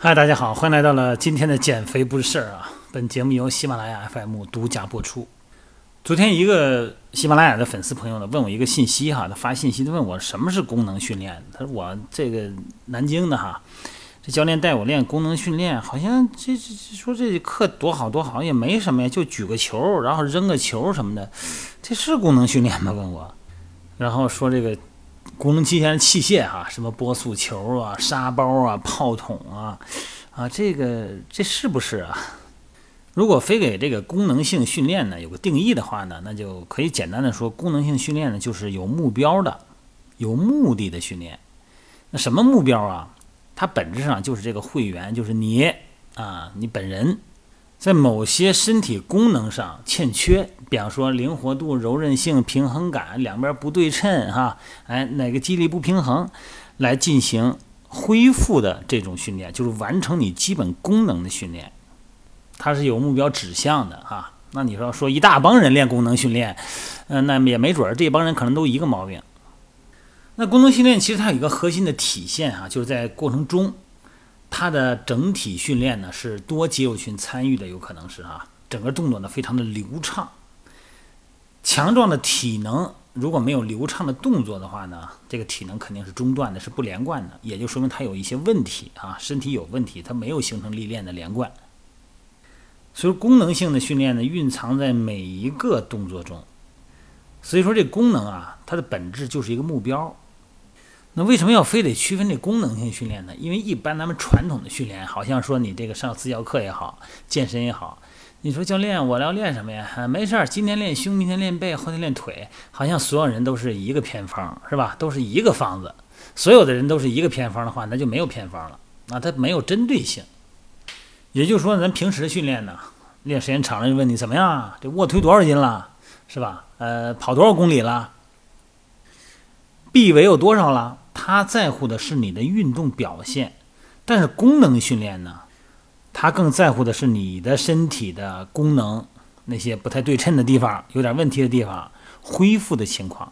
嗨，大家好，欢迎来到了今天的减肥不是事儿啊！本节目由喜马拉雅 FM 独家播出。昨天一个喜马拉雅的粉丝朋友呢问我一个信息哈，他发信息他问我什么是功能训练？他说我这个南京的哈，这教练带我练功能训练，好像这这说这课多好多好也没什么呀，就举个球，然后扔个球什么的，这是功能训练吗？问我，然后说这个。功能机械的器械哈，什么波速球啊、沙包啊、炮筒啊，啊，这个这是不是啊？如果非给这个功能性训练呢有个定义的话呢，那就可以简单的说，功能性训练呢就是有目标的、有目的的训练。那什么目标啊？它本质上就是这个会员，就是你啊，你本人。在某些身体功能上欠缺，比方说灵活度、柔韧性、平衡感两边不对称，哈，哎，哪个肌力不平衡，来进行恢复的这种训练，就是完成你基本功能的训练，它是有目标指向的，哈。那你说说一大帮人练功能训练，嗯，那也没准儿，这帮人可能都一个毛病。那功能训练其实它有一个核心的体现，哈，就是在过程中。它的整体训练呢是多肌肉群参与的，有可能是哈，整个动作呢非常的流畅。强壮的体能如果没有流畅的动作的话呢，这个体能肯定是中断的，是不连贯的，也就说明它有一些问题啊，身体有问题，它没有形成历练的连贯。所以功能性的训练呢蕴藏在每一个动作中，所以说这功能啊，它的本质就是一个目标。那为什么要非得区分这功能性训练呢？因为一般咱们传统的训练，好像说你这个上私教课也好，健身也好，你说教练我要练什么呀？没事儿，今天练胸，明天练背，后天练腿，好像所有人都是一个偏方，是吧？都是一个方子，所有的人都是一个偏方的话，那就没有偏方了，那它没有针对性。也就是说，咱平时训练呢，练时间长了就问你怎么样？这卧推多少斤了，是吧？呃，跑多少公里了？臂围有多少了？他在乎的是你的运动表现，但是功能训练呢，他更在乎的是你的身体的功能，那些不太对称的地方、有点问题的地方恢复的情况，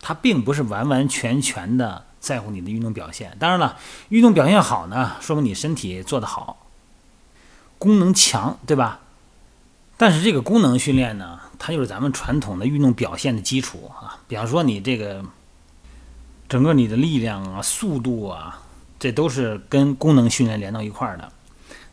他并不是完完全全的在乎你的运动表现。当然了，运动表现好呢，说明你身体做得好，功能强，对吧？但是这个功能训练呢，它就是咱们传统的运动表现的基础啊。比方说你这个。整个你的力量啊、速度啊，这都是跟功能训练连到一块儿的。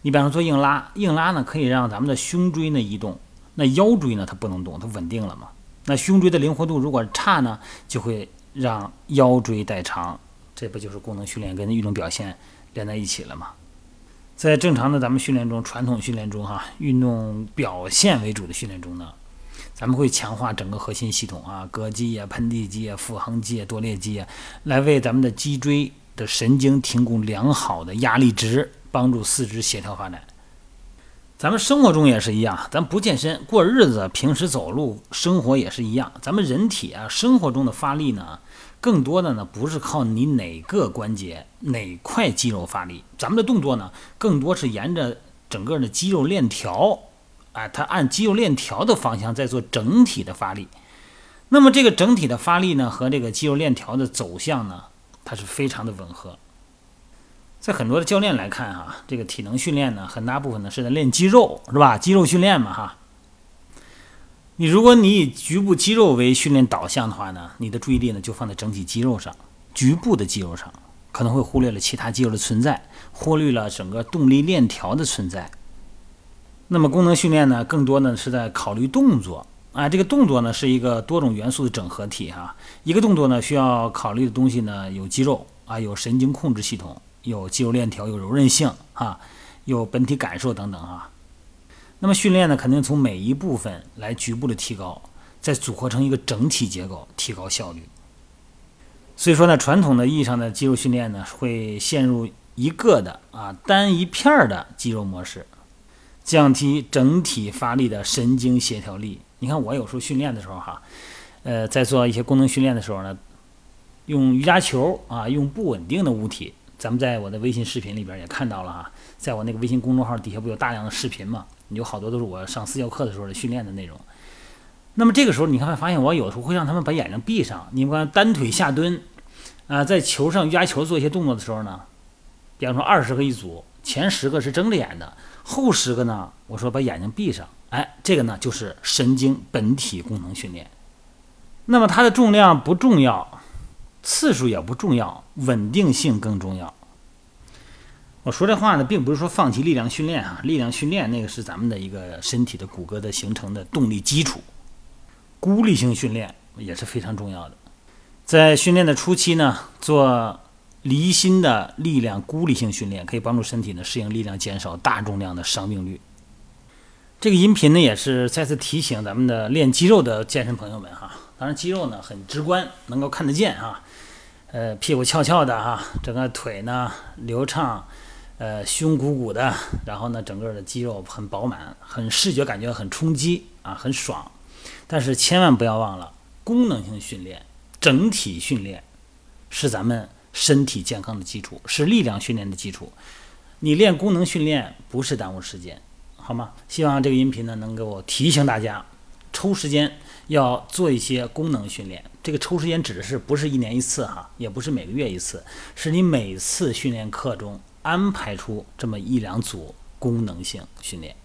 你比方说硬拉，硬拉呢可以让咱们的胸椎呢移动，那腰椎呢它不能动，它稳定了嘛。那胸椎的灵活度如果差呢，就会让腰椎代偿，这不就是功能训练跟运动表现连在一起了吗？在正常的咱们训练中，传统训练中哈，运动表现为主的训练中呢。咱们会强化整个核心系统啊，膈肌啊、盆底肌啊、腹横肌啊、多裂肌啊，来为咱们的脊椎的神经提供良好的压力值，帮助四肢协调发展。咱们生活中也是一样，咱不健身过日子，平时走路生活也是一样。咱们人体啊，生活中的发力呢，更多的呢不是靠你哪个关节、哪块肌肉发力，咱们的动作呢，更多是沿着整个的肌肉链条。啊，它按肌肉链条的方向在做整体的发力，那么这个整体的发力呢，和这个肌肉链条的走向呢，它是非常的吻合。在很多的教练来看，哈，这个体能训练呢，很大部分呢是在练肌肉，是吧？肌肉训练嘛，哈。你如果你以局部肌肉为训练导向的话呢，你的注意力呢就放在整体肌肉上，局部的肌肉上，可能会忽略了其他肌肉的存在，忽略了整个动力链条的存在。那么功能训练呢，更多呢是在考虑动作啊，这个动作呢是一个多种元素的整合体哈。一个动作呢需要考虑的东西呢有肌肉啊，有神经控制系统，有肌肉链条，有柔韧性啊，有本体感受等等啊。那么训练呢，肯定从每一部分来局部的提高，再组合成一个整体结构，提高效率。所以说呢，传统的意义上的肌肉训练呢，会陷入一个的啊单一片儿的肌肉模式。降低整体发力的神经协调力。你看，我有时候训练的时候，哈，呃，在做一些功能训练的时候呢，用瑜伽球啊，用不稳定的物体。咱们在我的微信视频里边也看到了哈，在我那个微信公众号底下不有大量的视频嘛？有好多都是我上私教课的时候的训练的内容。那么这个时候，你看发现我有时候会让他们把眼睛闭上。你们看单腿下蹲啊，在球上瑜伽球做一些动作的时候呢，比方说二十个一组。前十个是睁着眼的，后十个呢，我说把眼睛闭上。哎，这个呢就是神经本体功能训练。那么它的重量不重要，次数也不重要，稳定性更重要。我说这话呢，并不是说放弃力量训练啊，力量训练那个是咱们的一个身体的骨骼的形成的动力基础。孤立性训练也是非常重要的，在训练的初期呢，做离心的力量孤立性训练，可以帮助身体呢适应力量减少大重量的伤病率。这个音频呢，也是再次提醒咱们的练肌肉的健身朋友们哈。当然，肌肉呢很直观，能够看得见哈。呃，屁股翘翘的哈，整个腿呢流畅，呃，胸鼓鼓的，然后呢，整个的肌肉很饱满，很视觉感觉很冲击啊，很爽。但是千万不要忘了，功能性训练、整体训练是咱们身体健康的基础，是力量训练的基础。你练功能训练不是耽误时间。好吗？希望这个音频呢能给我提醒大家，抽时间要做一些功能训练。这个抽时间指的是不是一年一次哈，也不是每个月一次，是你每次训练课中安排出这么一两组功能性训练。